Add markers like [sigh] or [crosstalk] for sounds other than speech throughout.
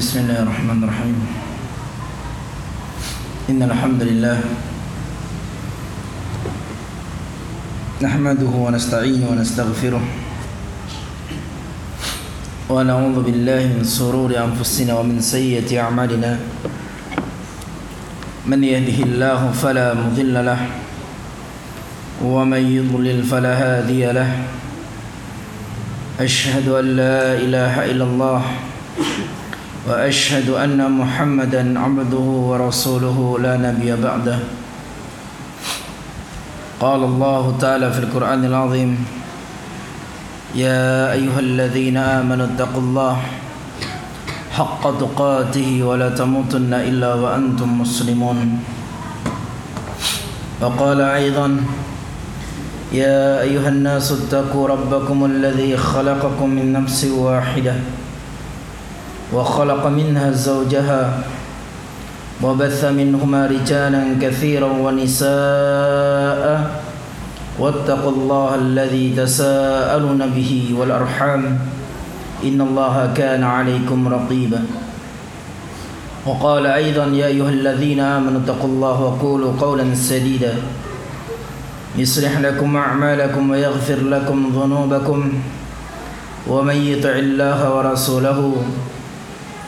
بسم الله الرحمن الرحيم إن الحمد لله نحمده ونستعينه ونستغفره ونعوذ بالله من سرور أنفسنا ومن سيئة أعمالنا من يهده الله فلا مضل له ومن يضلل فلا هادي له أشهد أن لا إله إلا الله وأشهد أن محمدا عبده ورسوله لا نبي بعده. قال الله تعالى في القرآن العظيم يا أيها الذين آمنوا اتقوا الله حق تقاته ولا تموتن إلا وأنتم مسلمون. وقال أيضا يا أيها الناس اتقوا ربكم الذي خلقكم من نفس واحدة. وخلق منها زوجها وبث منهما رجالا كثيرا ونساء واتقوا الله الذي تساءلون به والأرحام إن الله كان عليكم رقيبا. وقال أيضا يا أيها الذين آمنوا اتقوا الله وقولوا قولا سديدا. يصلح لكم أعمالكم ويغفر لكم ذنوبكم. ومن يطع الله ورسوله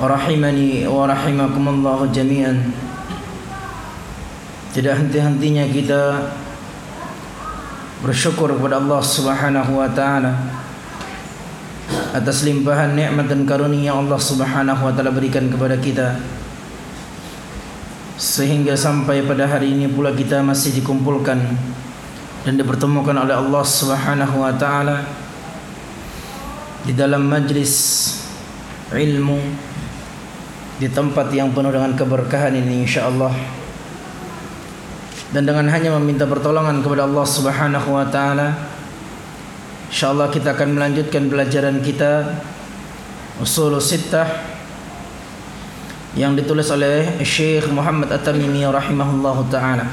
Rahimani wa rahimakumullah jami'an. Tidak henti-hentinya kita Bersyukur kepada Allah subhanahu wa ta'ala Atas limpahan nikmat dan karunia Allah subhanahu wa ta'ala berikan kepada kita. Sehingga sampai pada hari ini pula kita masih dikumpulkan Dan dipertemukan oleh Allah subhanahu wa ta'ala Di dalam majlis ilmu di tempat yang penuh dengan keberkahan ini insyaallah. Dan dengan hanya meminta pertolongan kepada Allah Subhanahu wa taala insyaallah kita akan melanjutkan pelajaran kita usul sittah yang ditulis oleh Syekh Muhammad At-Tamimi rahimahullahu taala.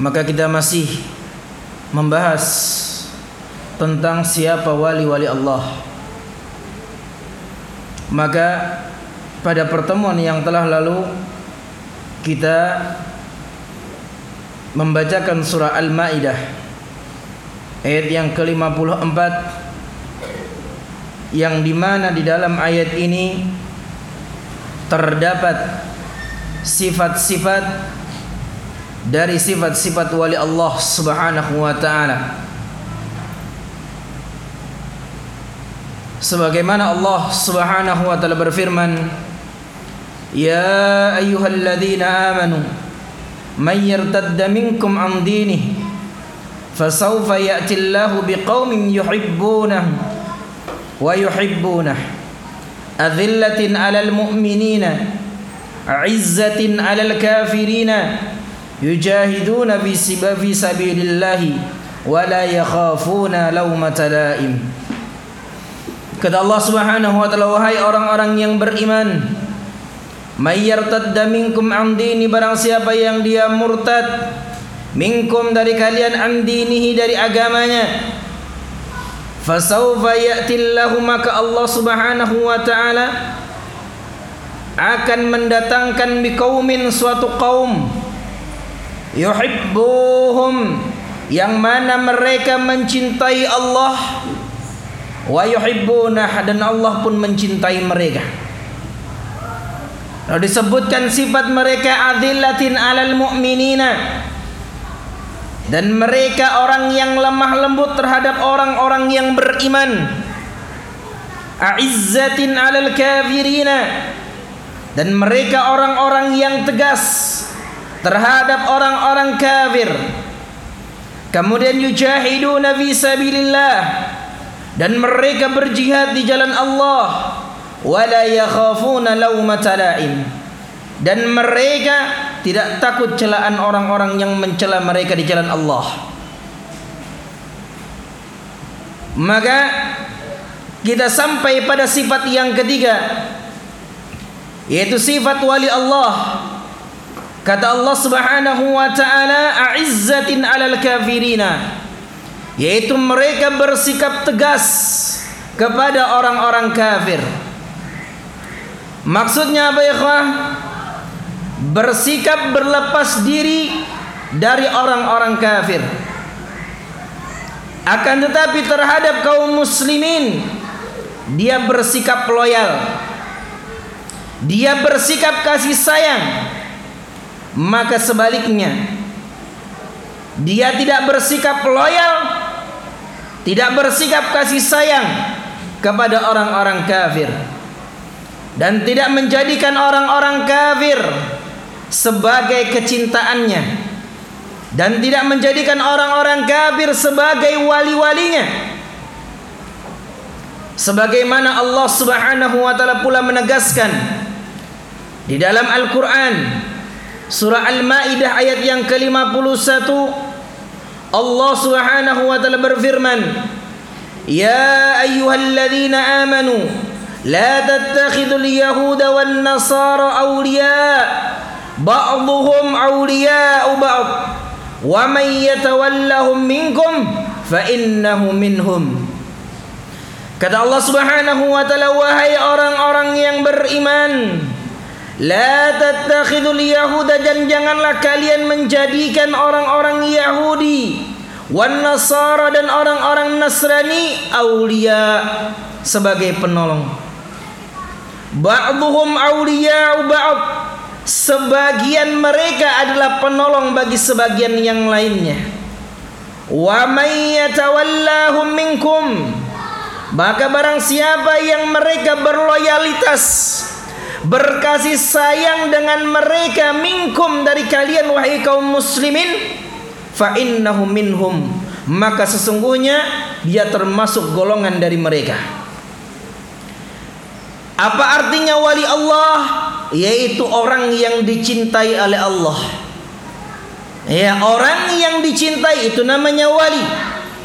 Maka kita masih membahas tentang siapa wali-wali Allah. Maka pada pertemuan yang telah lalu kita membacakan surah Al-Maidah ayat yang ke-54 yang di mana di dalam ayat ini terdapat sifat-sifat dari sifat-sifat wali Allah Subhanahu wa taala. Sebagaimana Allah Subhanahu wa taala berfirman يا أيها الذين آمنوا من يرتد منكم عن دينه فسوف يأتي الله بقوم يحبونه ويحبونه. أذلة على المؤمنين عزة على الكافرين يجاهدون في سبيل الله ولا يخافون لومة لائم. Kata Allah Subhanahu wa taala wahai orang-orang yang beriman Mayyartadda minkum an dini barang siapa yang dia murtad minkum dari kalian an dinihi dari agamanya fasawfa ya'tillahu maka Allah Subhanahu wa taala akan mendatangkan biqaumin suatu kaum yuhibbuhum yang mana mereka mencintai Allah wa yuhibbunah dan Allah pun mencintai mereka Lalu disebutkan sifat mereka adillatin alal mu'minina dan mereka orang yang lemah lembut terhadap orang-orang yang beriman. A'izzatin alal kafirina dan mereka orang-orang yang tegas terhadap orang-orang kafir. Kemudian yujahiduna fi sabilillah dan mereka berjihad di jalan Allah wa la yakhafuna lawmata la'im dan mereka tidak takut celaan orang-orang yang mencela mereka di jalan Allah. Maka kita sampai pada sifat yang ketiga yaitu sifat wali Allah. Kata Allah Subhanahu wa taala a'izzatin 'alal kafirina. Yaitu mereka bersikap tegas kepada orang-orang kafir maksudnya apa ya ikhwah? Bersikap berlepas diri dari orang-orang kafir. Akan tetapi terhadap kaum muslimin dia bersikap loyal. Dia bersikap kasih sayang. Maka sebaliknya dia tidak bersikap loyal tidak bersikap kasih sayang kepada orang-orang kafir dan tidak menjadikan orang-orang kafir sebagai kecintaannya. Dan tidak menjadikan orang-orang kafir sebagai wali-walinya. Sebagaimana Allah Subhanahu wa taala pula menegaskan di dalam Al-Qur'an surah Al-Maidah ayat yang ke-51 Allah Subhanahu wa taala berfirman Ya ayyuhalladzina amanu wan nasara awliya ba'dhum awliya'u ba'd wa man yatawallahum minkum fa innahu minhum kata Allah Subhanahu wa taala wahai orang-orang yang beriman la tattakhidul yahuda dan janganlah kalian menjadikan orang-orang Yahudi wan nasara dan orang-orang Nasrani aulia sebagai penolong ba'dhum awliya'u ba'd. Sebagian mereka adalah penolong bagi sebagian yang lainnya. Wa may yatawallahum minkum. Maka barang siapa yang mereka berloyalitas berkasih sayang dengan mereka minkum dari kalian wahai kaum muslimin fa innahu minhum. Maka sesungguhnya dia termasuk golongan dari mereka apa artinya wali Allah? Yaitu orang yang dicintai oleh Allah. Ya, orang yang dicintai itu namanya wali.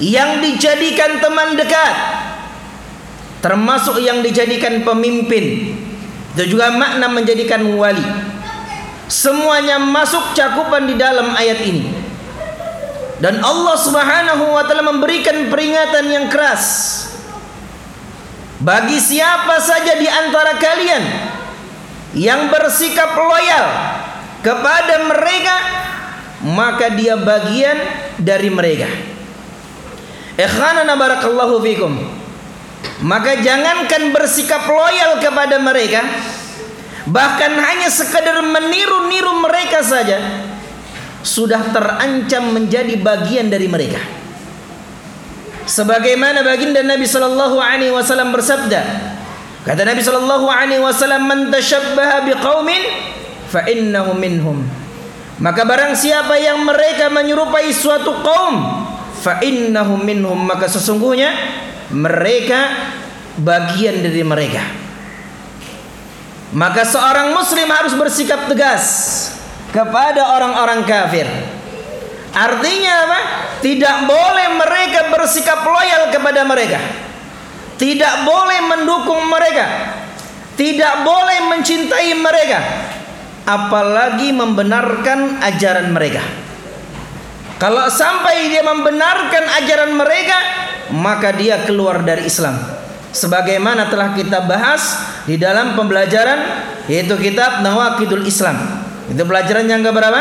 Yang dijadikan teman dekat. Termasuk yang dijadikan pemimpin. Itu juga makna menjadikan wali. Semuanya masuk cakupan di dalam ayat ini. Dan Allah Subhanahu wa taala memberikan peringatan yang keras bagi siapa saja di antara kalian yang bersikap loyal kepada mereka, maka dia bagian dari mereka. Ikhwanana barakallahu fikum. Maka jangankan bersikap loyal kepada mereka, bahkan hanya sekedar meniru-niru mereka saja sudah terancam menjadi bagian dari mereka. Sebagaimana baginda Nabi sallallahu alaihi wasallam bersabda, kata Nabi sallallahu alaihi wasallam, "Man tashabbaha biqaumin fa innahu minhum." Maka barang siapa yang mereka menyerupai suatu kaum, fa innahu minhum, maka sesungguhnya mereka bagian dari mereka. Maka seorang muslim harus bersikap tegas kepada orang-orang kafir. Artinya apa? Tidak boleh mereka bersikap loyal kepada mereka. Tidak boleh mendukung mereka. Tidak boleh mencintai mereka. Apalagi membenarkan ajaran mereka. Kalau sampai dia membenarkan ajaran mereka, maka dia keluar dari Islam. Sebagaimana telah kita bahas di dalam pembelajaran yaitu kitab Nawakidul Islam. Itu pelajaran yang keberapa?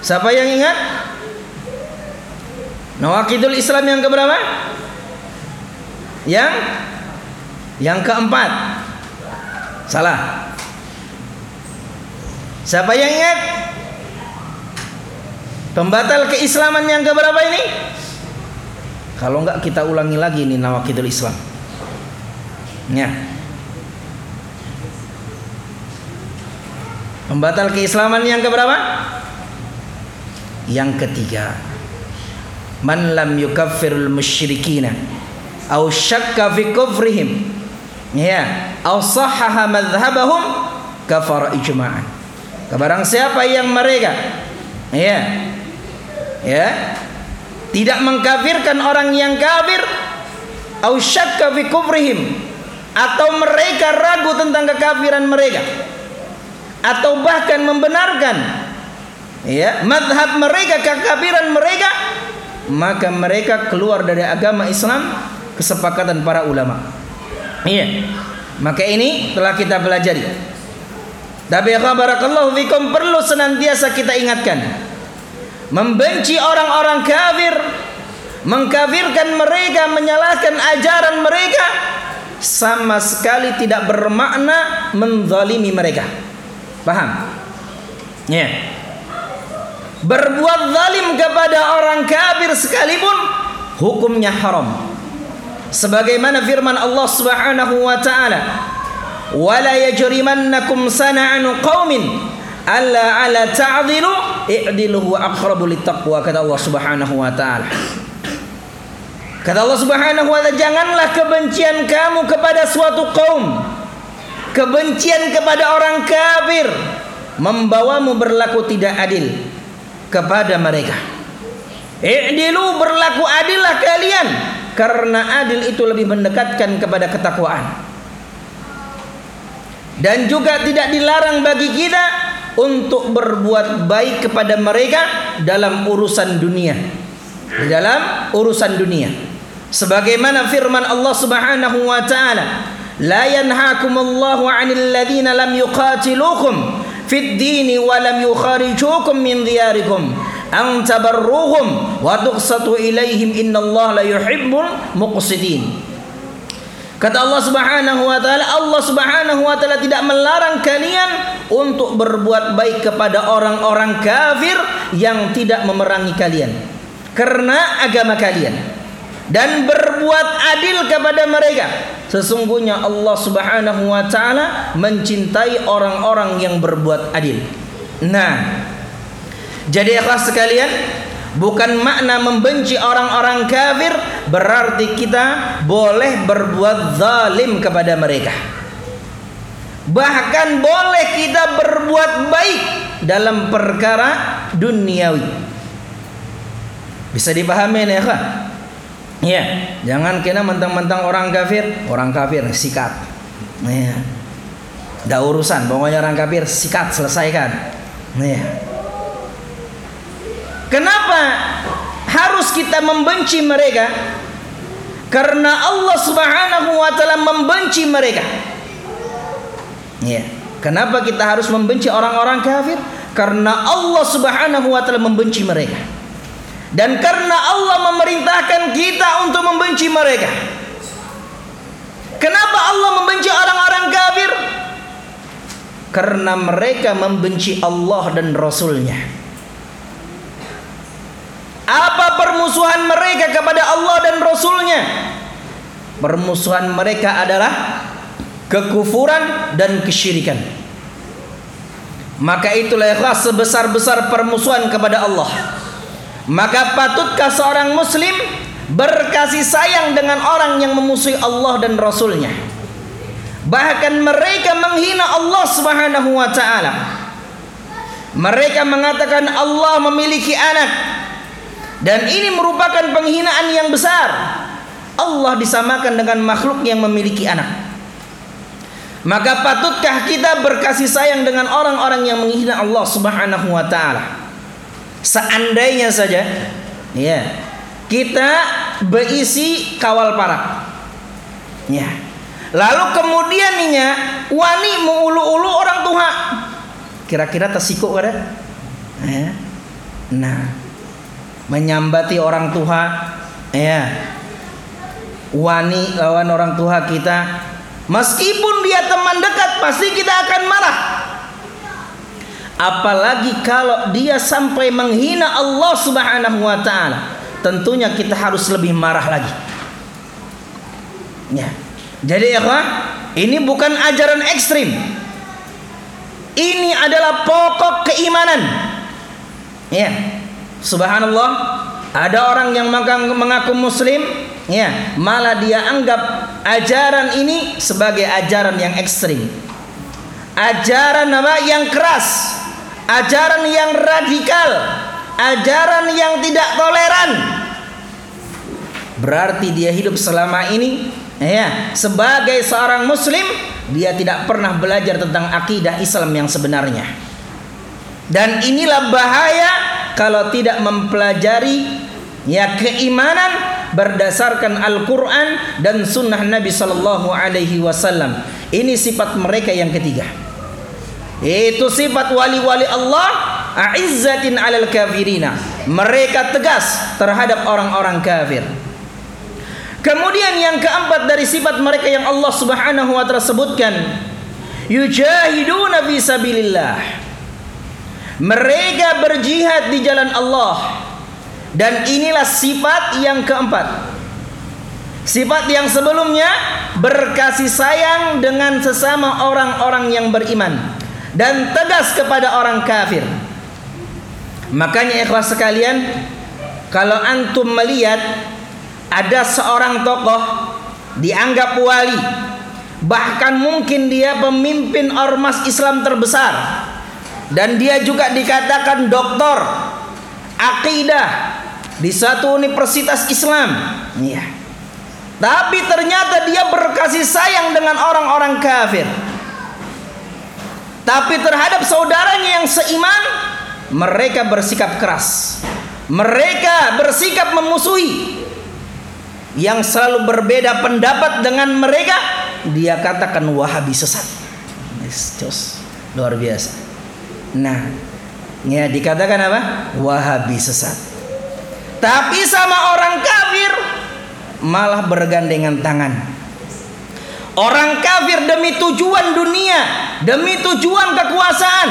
Siapa yang ingat? Nawakidul Islam yang keberapa? Yang yang keempat. Salah. Siapa yang ingat? Pembatal keislaman yang keberapa ini? Kalau enggak kita ulangi lagi ini Nawakidul Islam. Ya. Pembatal keislaman yang keberapa? Yang ketiga, man lam yukaffirul musyrikina aw syakka fi kufrihim Ya, au sahhaha madhhabahum kafara ijma'an. Barang siapa yang mereka ya ya tidak mengkafirkan orang yang kafir au syakka fi kufrihim atau mereka ragu tentang kekafiran mereka atau bahkan membenarkan ya madhab mereka kekafiran mereka maka mereka keluar dari agama Islam kesepakatan para ulama. Iya. Maka ini telah kita pelajari. Tapi barakallahu fikum perlu senantiasa kita ingatkan. Membenci orang-orang kafir mengkafirkan mereka menyalahkan ajaran mereka sama sekali tidak bermakna menzalimi mereka. Paham? Ya yeah. Berbuat zalim kepada orang kafir sekalipun hukumnya haram. Sebagaimana firman Allah Subhanahu wa taala wala yajrimannakum sana'anu qaumin alla ala ta'dilu i'dilu huwa aqrabu littaqwa kata Allah Subhanahu wa taala. Kata Allah Subhanahu wa taala, janganlah kebencian kamu kepada suatu kaum, kebencian kepada orang kafir membawamu berlaku tidak adil kepada mereka. I'dilu berlaku adillah kalian karena adil itu lebih mendekatkan kepada ketakwaan. Dan juga tidak dilarang bagi kita untuk berbuat baik kepada mereka dalam urusan dunia. Di dalam urusan dunia. sebagaimana firman Allah Subhanahu wa taala la yanhaakumullahu 'anil ladzina lam yuqatilukum fid dini wa lam yukharijukum min diyarikum. An tabarruhum wa tuqsatu ilaihim innallaha la yuhibbul muqsitin. Kata Allah Subhanahu wa taala, Allah Subhanahu wa taala tidak melarang kalian untuk berbuat baik kepada orang-orang kafir yang tidak memerangi kalian. Karena agama kalian. Dan berbuat adil kepada mereka. Sesungguhnya Allah Subhanahu wa taala mencintai orang-orang yang berbuat adil. Nah, jadi ikhlas sekalian, bukan makna membenci orang-orang kafir berarti kita boleh berbuat zalim kepada mereka. Bahkan boleh kita berbuat baik dalam perkara duniawi. Bisa dipahami ya, kan? Iya, jangan kena mentang-mentang orang kafir, orang kafir sikat. Iya. Tidak urusan, pokoknya orang kafir sikat selesaikan. Iya. Kenapa harus kita membenci mereka? Karena Allah Subhanahu wa taala membenci mereka. Iya. Kenapa kita harus membenci orang-orang kafir? Karena Allah Subhanahu wa taala membenci mereka. Dan karena Allah memerintahkan kita untuk membenci mereka. Kenapa Allah membenci orang-orang kafir? Karena mereka membenci Allah dan Rasulnya. Apa permusuhan mereka kepada Allah dan Rasulnya? Permusuhan mereka adalah kekufuran dan kesyirikan. Maka itulah ikhlas sebesar-besar permusuhan kepada Allah. Maka patutkah seorang muslim berkasih sayang dengan orang yang memusuhi Allah dan Rasulnya? Bahkan mereka menghina Allah subhanahu wa ta'ala. Mereka mengatakan Allah memiliki anak. Dan ini merupakan penghinaan yang besar. Allah disamakan dengan makhluk yang memiliki anak. Maka patutkah kita berkasih sayang dengan orang-orang yang menghina Allah subhanahu wa ta'ala Seandainya saja ya kita berisi kawal parak. Ya. Lalu kemudian ninya wani mengulu-ulu orang tua. Kira-kira tersikuk kada? Ya. Nah, menyambati orang tua ya. Wani lawan orang tua kita meskipun dia teman dekat pasti kita akan marah apalagi kalau dia sampai menghina Allah Subhanahu wa taala tentunya kita harus lebih marah lagi ya jadi ya ini bukan ajaran ekstrim ini adalah pokok keimanan ya subhanallah ada orang yang mengaku muslim Ya, malah dia anggap ajaran ini sebagai ajaran yang ekstrim. Ajaran apa? Yang keras. Ajaran yang radikal. Ajaran yang tidak toleran. Berarti dia hidup selama ini ya, sebagai seorang muslim dia tidak pernah belajar tentang akidah Islam yang sebenarnya. Dan inilah bahaya kalau tidak mempelajari ya keimanan berdasarkan Al-Qur'an dan sunnah Nabi sallallahu alaihi wasallam. Ini sifat mereka yang ketiga. Itu sifat wali-wali Allah a'izzatin 'alal kafirina. Mereka tegas terhadap orang-orang kafir. Kemudian yang keempat dari sifat mereka yang Allah Subhanahu wa taala sebutkan, yujahiduna fi sabilillah. Mereka berjihad di jalan Allah. Dan inilah sifat yang keempat. Sifat yang sebelumnya berkasih sayang dengan sesama orang-orang yang beriman dan tegas kepada orang kafir. Makanya ikhlas sekalian, kalau antum melihat ada seorang tokoh dianggap wali bahkan mungkin dia pemimpin ormas Islam terbesar dan dia juga dikatakan doktor akidah di satu universitas Islam. Ya tapi ternyata dia berkasih sayang dengan orang-orang kafir tapi terhadap saudaranya yang seiman mereka bersikap keras. Mereka bersikap memusuhi. Yang selalu berbeda pendapat dengan mereka dia katakan wahabi sesat. Jos, luar biasa. Nah ya dikatakan apa? Wahabi sesat. Tapi sama orang kafir malah bergandengan tangan. Orang kafir demi tujuan dunia demi tujuan kekuasaan.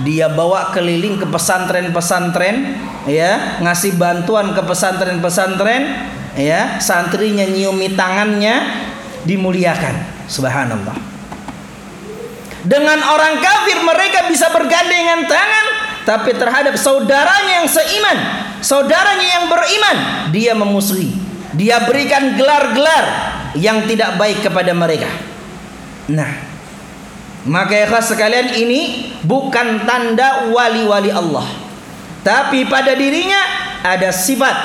Dia bawa keliling ke pesantren-pesantren ya. Ngasih bantuan ke pesantren-pesantren ya. Santrinya nyiumi tangannya dimuliakan. Subhanallah. Dengan orang kafir mereka bisa bergandengan tangan. Tapi terhadap saudaranya yang seiman saudaranya yang beriman dia memusuhi dia berikan gelar-gelar yang tidak baik kepada mereka. Nah maka ikhlas sekalian ini bukan tanda wali-wali Allah tapi pada dirinya ada sifat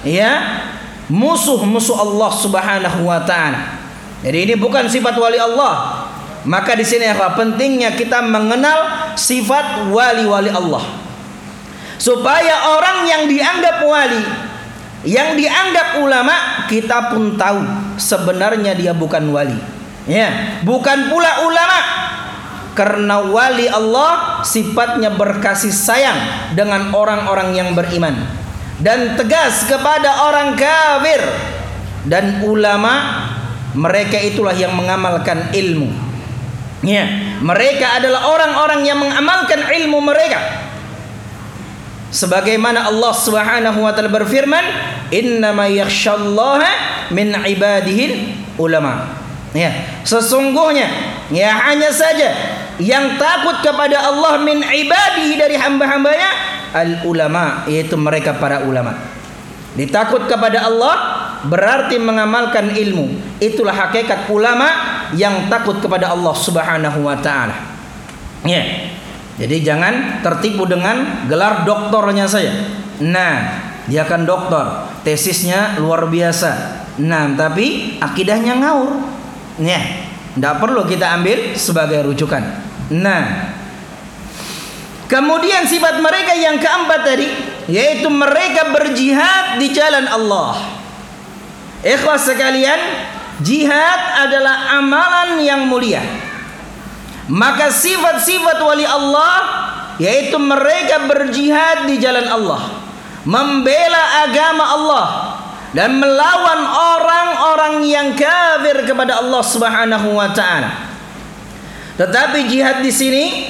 ya musuh-musuh Allah Subhanahu wa taala. Jadi ini bukan sifat wali Allah. Maka di sini apa pentingnya kita mengenal sifat wali-wali Allah. Supaya orang yang dianggap wali, yang dianggap ulama, kita pun tahu sebenarnya dia bukan wali. Ya, bukan pula ulama. Karena wali Allah sifatnya berkasih sayang dengan orang-orang yang beriman. Dan tegas kepada orang kafir. Dan ulama mereka itulah yang mengamalkan ilmu. Ya mereka adalah orang-orang yang mengamalkan ilmu mereka. Sebagaimana Allah Subhanahu wa taala berfirman innama yakhsyallaha min ibadihi ulama. Ya sesungguhnya ya hanya saja yang takut kepada Allah min ibadihi dari hamba-hambanya al ulama yaitu mereka para ulama. Ditakut kepada Allah berarti mengamalkan ilmu. Itulah hakikat ulama yang takut kepada Allah Subhanahu wa taala. Ya. Jadi jangan tertipu dengan gelar doktornya saya. Nah, dia kan doktor, tesisnya luar biasa. Nah, tapi akidahnya ngaur. Ya, tidak perlu kita ambil sebagai rujukan. Nah, Kemudian sifat mereka yang keempat tadi yaitu mereka berjihad di jalan Allah. Ikhwas sekalian, jihad adalah amalan yang mulia. Maka sifat-sifat wali Allah yaitu mereka berjihad di jalan Allah, membela agama Allah dan melawan orang-orang yang kafir kepada Allah Subhanahu wa taala. Tetapi jihad di sini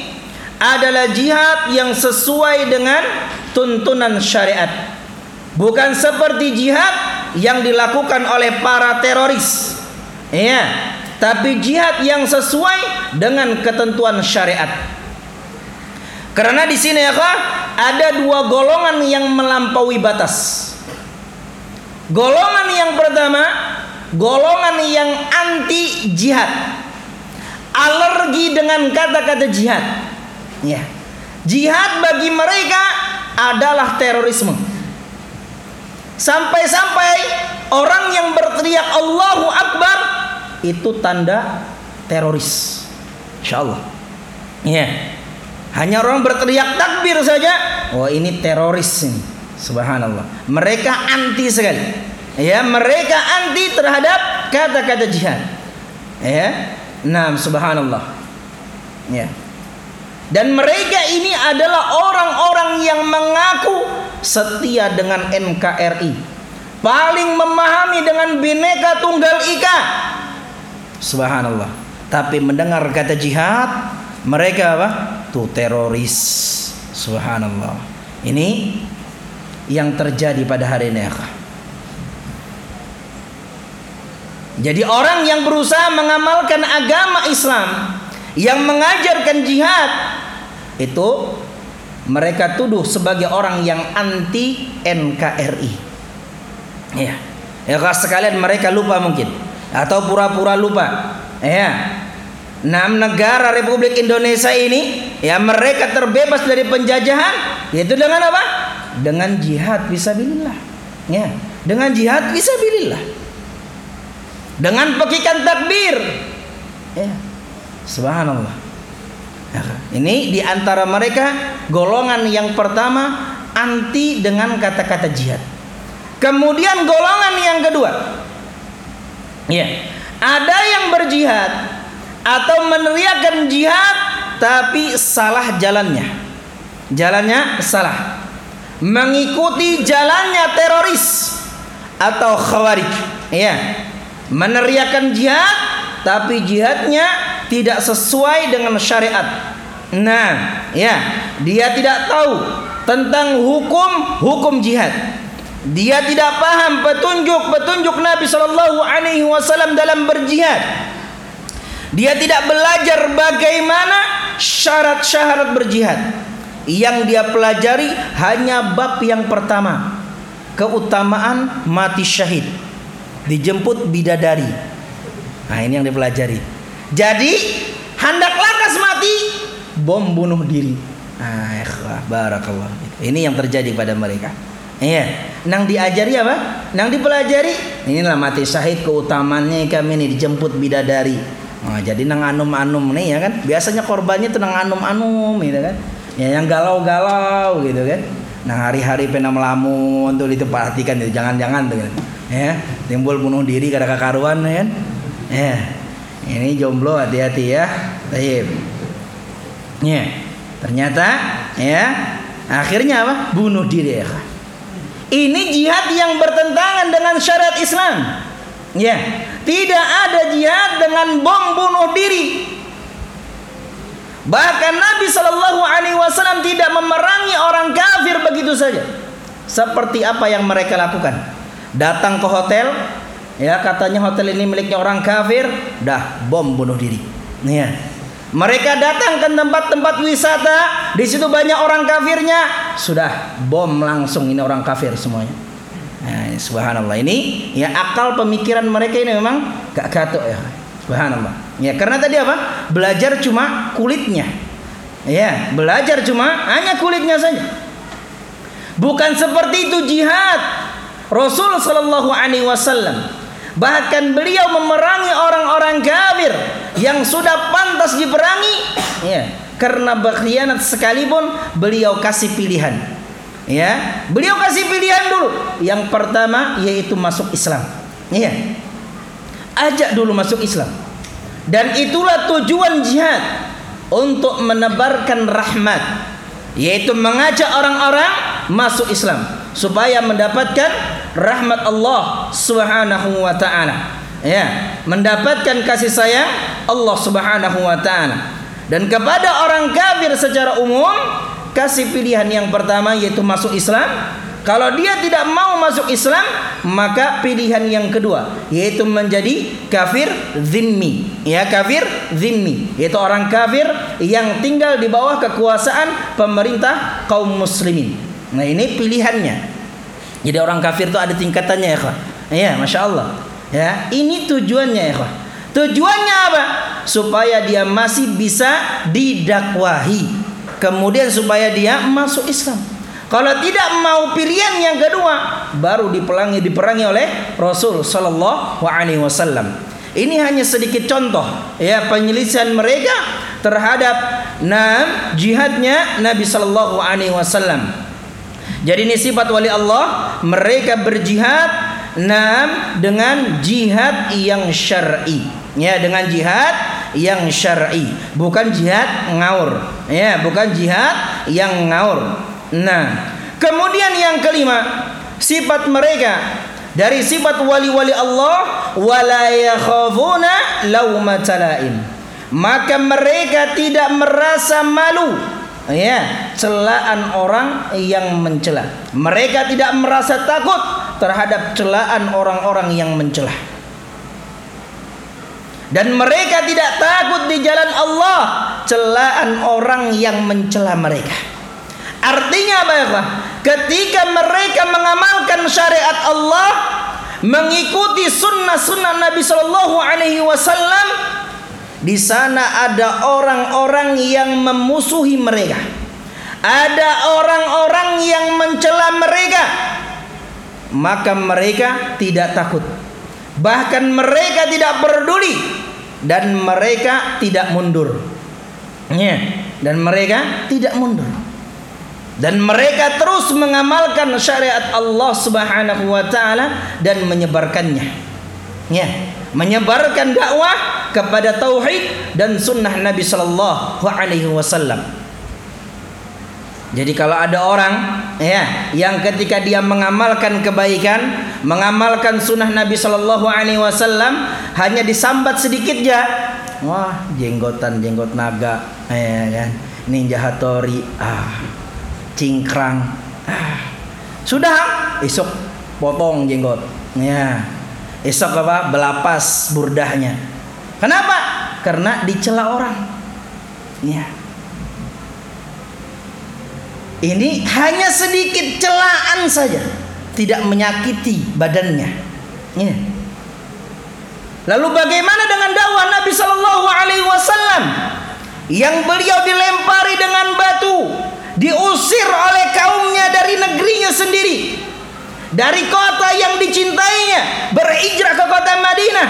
adalah jihad yang sesuai dengan tuntunan syariat. Bukan seperti jihad yang dilakukan oleh para teroris. Ya, tapi jihad yang sesuai dengan ketentuan syariat. Karena di sini ya, ada dua golongan yang melampaui batas. Golongan yang pertama, golongan yang anti jihad. Alergi dengan kata-kata jihad. Ya. Jihad bagi mereka adalah terorisme. Sampai-sampai orang yang berteriak Allahu Akbar itu tanda teroris. Insyaallah. Ya. Hanya orang berteriak takbir saja, oh ini teroris ini. Subhanallah. Mereka anti sekali. Ya, mereka anti terhadap kata-kata jihad. Ya. Nah, subhanallah. Ya. Dan mereka ini adalah orang-orang yang mengaku setia dengan NKRI. Paling memahami dengan bineka tunggal ika. Subhanallah. Tapi mendengar kata jihad, mereka apa? Tuh teroris. Subhanallah. Ini yang terjadi pada hari ini. Jadi orang yang berusaha mengamalkan agama Islam yang mengajarkan jihad itu mereka tuduh sebagai orang yang anti NKRI. Ya. Ya sekalian mereka lupa mungkin atau pura-pura lupa. Ya. Enam negara Republik Indonesia ini ya mereka terbebas dari penjajahan yaitu dengan apa? Dengan jihad fisabilillah. Ya, dengan jihad fisabilillah. Dengan pekikan takbir. Ya. Subhanallah. Ya, ini di antara mereka golongan yang pertama anti dengan kata-kata jihad. Kemudian golongan yang kedua. Ya. Ada yang berjihad atau meneriakan jihad tapi salah jalannya. Jalannya salah. Mengikuti jalannya teroris atau khawarij. Ya. Meneriakan jihad tapi jihadnya tidak sesuai dengan syariat. Nah, ya, dia tidak tahu tentang hukum hukum jihad. Dia tidak paham petunjuk-petunjuk Nabi Shallallahu Alaihi Wasallam dalam berjihad. Dia tidak belajar bagaimana syarat-syarat berjihad. Yang dia pelajari hanya bab yang pertama. Keutamaan mati syahid. Dijemput bidadari. Nah ini yang dipelajari. Jadi hendak lakas mati bom bunuh diri. Ah, barakallah. Ini yang terjadi pada mereka. Iya, nang diajari apa? Nang dipelajari. Inilah mati syahid keutamannya kami ini dijemput bidadari. Nah, jadi nang anum-anum nih ya kan. Biasanya korbannya tuh nang anum-anum gitu kan. Ya yang galau-galau gitu kan. Nah hari-hari pena melamun tuh itu perhatikan itu jangan-jangan tuh kan. Ya, timbul bunuh diri karena kakaruan ya kan. Ya. Ini jomblo hati-hati ya. Baik. Ya. Ternyata ya akhirnya apa? Bunuh diri ya. Ini jihad yang bertentangan dengan syariat Islam. Ya, tidak ada jihad dengan bom bunuh diri. Bahkan Nabi Shallallahu Alaihi Wasallam tidak memerangi orang kafir begitu saja. Seperti apa yang mereka lakukan? Datang ke hotel, ya katanya hotel ini miliknya orang kafir, dah bom bunuh diri. Ya. Mereka datang ke tempat-tempat wisata, di situ banyak orang kafirnya, sudah bom langsung ini orang kafir semuanya. Nah, subhanallah ini ya akal pemikiran mereka ini memang gak gatuk ya. Subhanallah. Ya karena tadi apa? Belajar cuma kulitnya. Ya, belajar cuma hanya kulitnya saja. Bukan seperti itu jihad. Rasul sallallahu alaihi wasallam bahkan beliau memerangi orang-orang kafir yang sudah pantas diperangi ya karena berkhianat sekalipun beliau kasih pilihan Ya, beliau kasih pilihan dulu. Yang pertama yaitu masuk Islam. Iya. Ajak dulu masuk Islam. Dan itulah tujuan jihad untuk menebarkan rahmat, yaitu mengajak orang-orang masuk Islam supaya mendapatkan rahmat Allah Subhanahu wa taala. Ya, mendapatkan kasih sayang Allah Subhanahu wa taala. Dan kepada orang kafir secara umum kasih pilihan yang pertama yaitu masuk Islam. Kalau dia tidak mau masuk Islam, maka pilihan yang kedua yaitu menjadi kafir zimmi. Ya, kafir zimmi, yaitu orang kafir yang tinggal di bawah kekuasaan pemerintah kaum muslimin. Nah, ini pilihannya. Jadi orang kafir itu ada tingkatannya ya, Pak. Iya, Masya Allah. Ya, ini tujuannya ya. Tujuannya apa? Supaya dia masih bisa didakwahi. Kemudian supaya dia masuk Islam. Kalau tidak mau pilihan yang kedua, baru diperangi diperangi oleh Rasul Sallallahu Alaihi Wasallam. Ini hanya sedikit contoh ya penyelisihan mereka terhadap nam jihadnya Nabi Sallallahu Alaihi Wasallam. Jadi ini sifat wali Allah mereka berjihad nam dengan jihad yang syar'i. Ya dengan jihad yang syar'i. Bukan jihad ngaur ya bukan jihad yang ngaur Nah, kemudian yang kelima, sifat mereka. Dari sifat wali-wali Allah wala yakhafuna laumatalaim. Maka mereka tidak merasa malu ya celaan orang yang mencela. Mereka tidak merasa takut terhadap celaan orang-orang yang mencela. Dan mereka tidak takut di jalan Allah celaan orang yang mencela mereka. Artinya apa ya? Ketika mereka mengamalkan syariat Allah, mengikuti sunnah-sunnah Nabi Shallallahu Alaihi Wasallam, di sana ada orang-orang yang memusuhi mereka. Ada orang-orang yang mencela mereka. Maka mereka tidak takut. Bahkan mereka tidak peduli dan mereka tidak mundur. Ya, dan mereka tidak mundur dan mereka terus mengamalkan syariat Allah Subhanahu wa taala dan menyebarkannya. Ya, menyebarkan dakwah kepada tauhid dan sunnah Nabi sallallahu alaihi wasallam. Jadi kalau ada orang ya yang ketika dia mengamalkan kebaikan, mengamalkan sunnah Nabi Shallallahu Alaihi Wasallam hanya disambat sedikit ya, wah jenggotan jenggot naga, ya kan, ninja hatori, ah cingkrang ah. sudah esok potong jenggot ya esok apa? Belapas burdahnya. Kenapa? Karena dicela orang. Ya ini hanya sedikit celaan saja. Tidak menyakiti badannya. Ya. lalu bagaimana dengan dakwah Nabi Shallallahu Alaihi Wasallam? Yang beliau dilempari dengan batu diusir oleh kaumnya dari negerinya sendiri dari kota yang dicintainya berhijrah ke kota Madinah.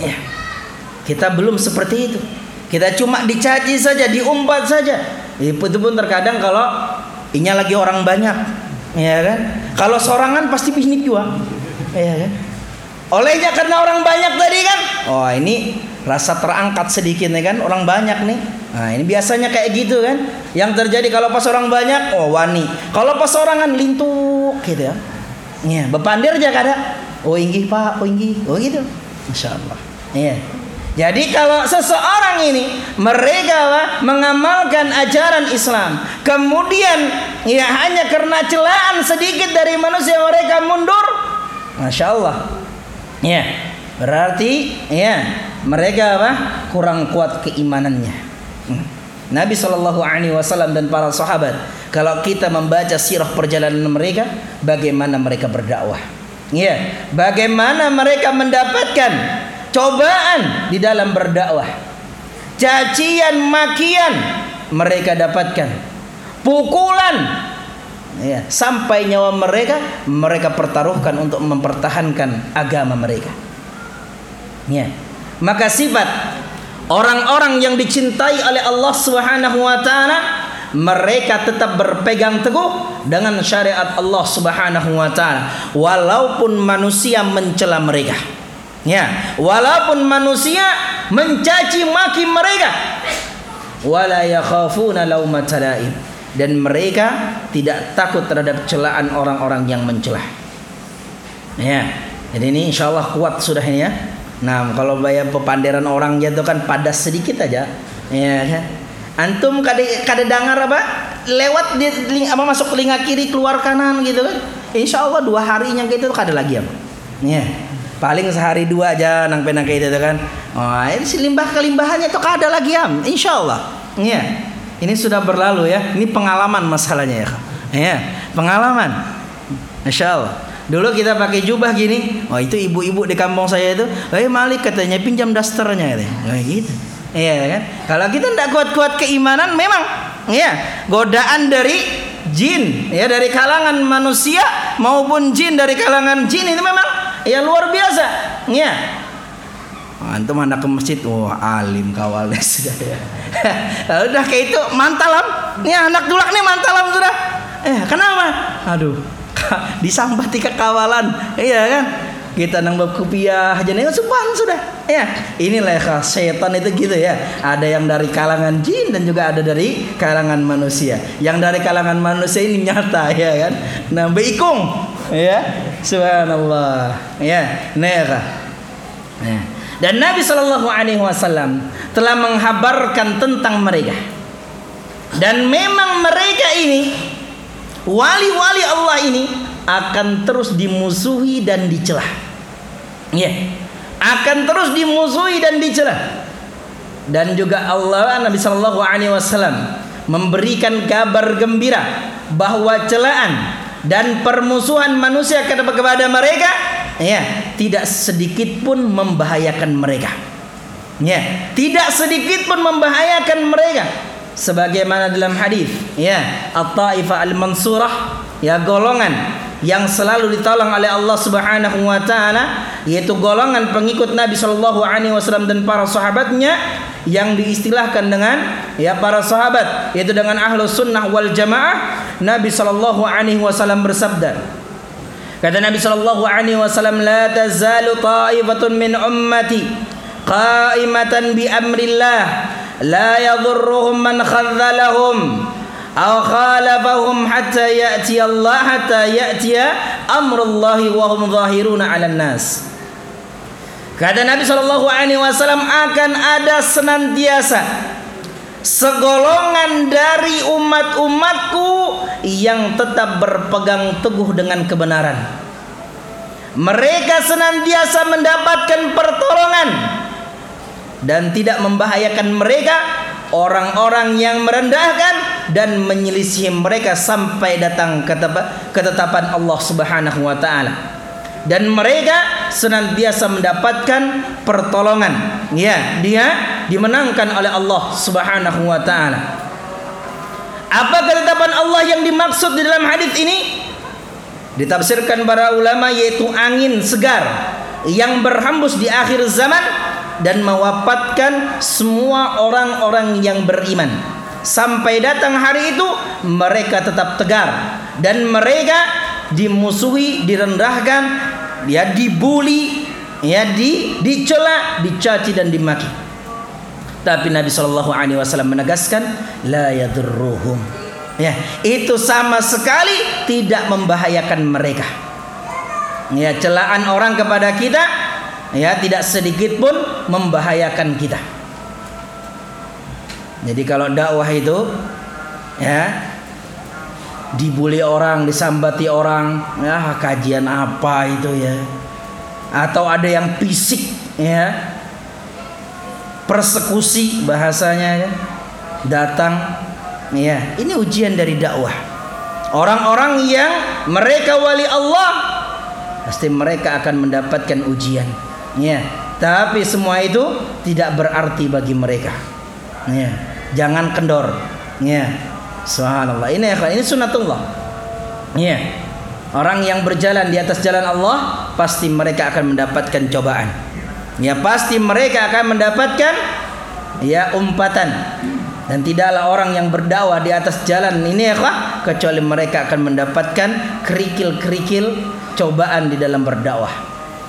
Ya kita belum seperti itu. Kita cuma dicaci saja diumpat saja. Itu pun terkadang kalau ini lagi orang banyak ya kan? Kalau sorangan pasti bisnis juga. Ya kan? Olehnya karena orang banyak tadi kan? Oh ini rasa terangkat sedikit nih kan orang banyak nih. Nah ini biasanya kayak gitu kan. Yang terjadi kalau pas orang banyak oh wani. Kalau pas orangan lintuk gitu ya. Ya bepandir aja kada oh inggih pak. Oh inggih. Oh gitu. Masya Allah. Iya. Jadi kalau seseorang ini mereka lah, mengamalkan ajaran Islam, kemudian ya hanya karena celaan sedikit dari manusia mereka mundur, masya Allah, ya berarti ya mereka apa? Kurang kuat keimanannya. Hmm. Nabi Shallallahu Alaihi Wasallam dan para sahabat kalau kita membaca sirah perjalanan mereka bagaimana mereka berdakwah? Ya bagaimana mereka mendapatkan cobaan di dalam berdakwah? Cacian makian mereka dapatkan. Pukulan. Ya sampai nyawa mereka mereka pertaruhkan untuk mempertahankan agama mereka. Ya maka sifat orang-orang yang dicintai oleh Allah Subhanahu wa taala mereka tetap berpegang teguh dengan syariat Allah Subhanahu wa taala walaupun manusia mencela mereka. Ya, walaupun manusia mencaci maki mereka. Wala yakhafuna laumata dan mereka tidak takut terhadap celaan orang-orang yang mencela. Ya. Jadi ini insyaallah kuat sudah ini ya. Nah, kalau bayar pepanderan orang itu kan padas sedikit aja. Ya kan? Antum kada kada dengar apa? Lewat di telinga, apa masuk telinga kiri keluar kanan gitu kan. Insya Allah dua harinya gitu kada lagi apa. Ya. Paling sehari dua aja nang penang kayak itu kan. Oh, ini limbah kelimbahannya tuh kada lagi ya. Insya Allah. Ya. Ini sudah berlalu ya. Ini pengalaman masalahnya ya. Ya, pengalaman. Masya Allah. Dulu kita pakai jubah gini. Oh itu ibu-ibu di kampung saya itu. Eh Malik katanya pinjam dasternya. Kayak gitu. Iya kan? Kalau kita tidak kuat-kuat keimanan memang ya godaan dari jin ya dari kalangan manusia maupun jin dari kalangan jin itu memang ya luar biasa ya antum anak ke masjid wah oh, alim kawalnya [laughs] sudah ya udah kayak itu mantalam nih anak dulak nih mantalam sudah eh kenapa aduh [laughs] disambati kekawalan iya kan? Kita nang bab kupiah aja nih. Supan sudah. Ya inilah ya setan itu gitu ya. Ada yang dari kalangan jin dan juga ada dari kalangan manusia. Yang dari kalangan manusia ini nyata ya kan? Nah beikung ya subhanallah. Ya nera ya. dan Nabi Shallallahu Alaihi Wasallam telah menghabarkan tentang mereka. Dan memang mereka ini wali-wali Allah ini akan terus dimusuhi dan dicela. Ya. Yeah. Akan terus dimusuhi dan dicela. Dan juga Allah Nabi sallallahu alaihi wasallam memberikan kabar gembira bahwa celaan dan permusuhan manusia kepada mereka ya tidak sedikit pun membahayakan mereka. Ya, tidak sedikit pun membahayakan mereka sebagaimana dalam hadis ya at-taifah al-mansurah ya golongan yang selalu ditolong oleh Allah Subhanahu wa taala yaitu golongan pengikut Nabi sallallahu alaihi wasallam dan para sahabatnya yang diistilahkan dengan ya para sahabat yaitu dengan ahlu sunnah wal jamaah Nabi sallallahu alaihi wasallam bersabda kata Nabi sallallahu alaihi wasallam la tazalu ta'ifatun min ummati qa'imatan bi amrillah la yadhurruhum man khadzalahum aw khalafahum hatta ya'ti Allah hatta ya'ti amrullahi wa hum zahiruna 'alan nas. Kata Nabi sallallahu alaihi wasallam akan ada senantiasa segolongan dari umat-umatku yang tetap berpegang teguh dengan kebenaran. Mereka senantiasa mendapatkan pertolongan dan tidak membahayakan mereka orang-orang yang merendahkan dan menyelisih mereka sampai datang ketetapan Allah Subhanahu wa taala. Dan mereka senantiasa mendapatkan pertolongan. Ya, dia dimenangkan oleh Allah Subhanahu wa taala. Apa ketetapan Allah yang dimaksud di dalam hadis ini? Ditafsirkan para ulama yaitu angin segar yang berhembus di akhir zaman dan mewafatkan semua orang-orang yang beriman. Sampai datang hari itu mereka tetap tegar dan mereka dimusuhi, direndahkan, ya dibuli, ya di dicela, dicaci dan dimaki. Tapi Nabi Shallallahu Alaihi Wasallam menegaskan, la yadurruhum. Ya, itu sama sekali tidak membahayakan mereka. Ya, celaan orang kepada kita ya tidak sedikit pun membahayakan kita. Jadi kalau dakwah itu ya dibully orang, disambati orang, ya kajian apa itu ya. Atau ada yang fisik ya. Persekusi bahasanya ya. Datang ya, ini ujian dari dakwah. Orang-orang yang mereka wali Allah pasti mereka akan mendapatkan ujian. Ya, tapi semua itu tidak berarti bagi mereka. Ya, jangan kendor. Ya. Subhanallah. Ini ya, ini sunatullah. Ya. Orang yang berjalan di atas jalan Allah pasti mereka akan mendapatkan cobaan. Ya, pasti mereka akan mendapatkan ya umpatan dan tidaklah orang yang berdakwah di atas jalan ini ya kecuali mereka akan mendapatkan kerikil-kerikil cobaan di dalam berdakwah.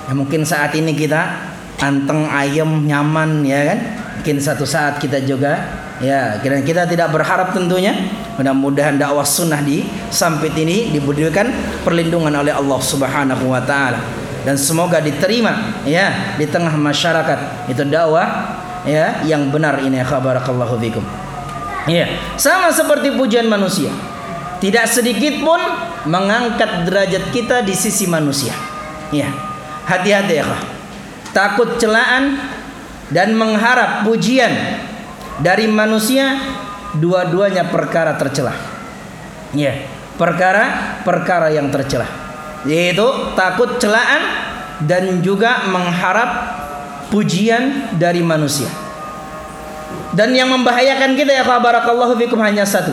Ya, mungkin saat ini kita anteng ayam nyaman ya kan. Mungkin satu saat kita juga ya kira kita tidak berharap tentunya mudah-mudahan dakwah sunnah di sampai ini diberikan perlindungan oleh Allah Subhanahu wa taala dan semoga diterima ya di tengah masyarakat itu dakwah ya yang benar ini ya barakallahu fikum. Ya, sama seperti pujian manusia. Tidak sedikit pun mengangkat derajat kita di sisi manusia. Ya, Hati-hati ya. Takut celaan dan mengharap pujian dari manusia dua-duanya perkara tercelah. Ya, perkara perkara yang tercelah. yaitu takut celaan dan juga mengharap pujian dari manusia. Dan yang membahayakan kita ya barakallahu fikum hanya satu.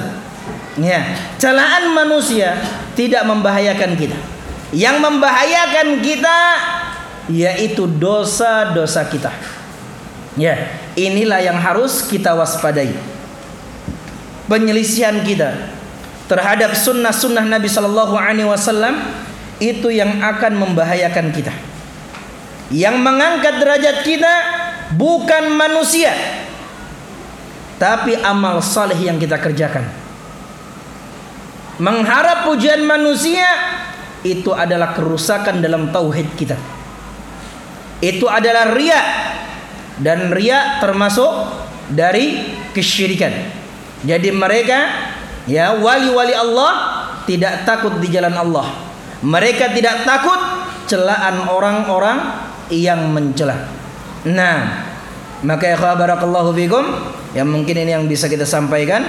Ya, celaan manusia tidak membahayakan kita. Yang membahayakan kita yaitu dosa-dosa kita. Ya, inilah yang harus kita waspadai. Penyelisihan kita terhadap sunnah-sunnah Nabi Shallallahu Alaihi Wasallam itu yang akan membahayakan kita. Yang mengangkat derajat kita bukan manusia, tapi amal saleh yang kita kerjakan. Mengharap pujian manusia itu adalah kerusakan dalam tauhid kita. Itu adalah ria dan ria termasuk dari kesyirikan. Jadi mereka ya wali-wali Allah tidak takut di jalan Allah. Mereka tidak takut celaan orang-orang yang mencela. Nah, maka ya barakallahu fikum yang mungkin ini yang bisa kita sampaikan.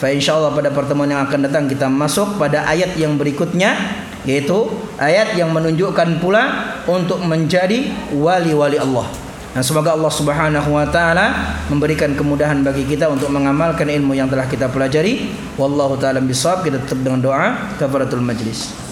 Fa insyaallah pada pertemuan yang akan datang kita masuk pada ayat yang berikutnya yaitu ayat yang menunjukkan pula untuk menjadi wali-wali Allah. Dan semoga Allah Subhanahu wa taala memberikan kemudahan bagi kita untuk mengamalkan ilmu yang telah kita pelajari. Wallahu taala bisawab. Kita tutup dengan doa kafaratul majlis.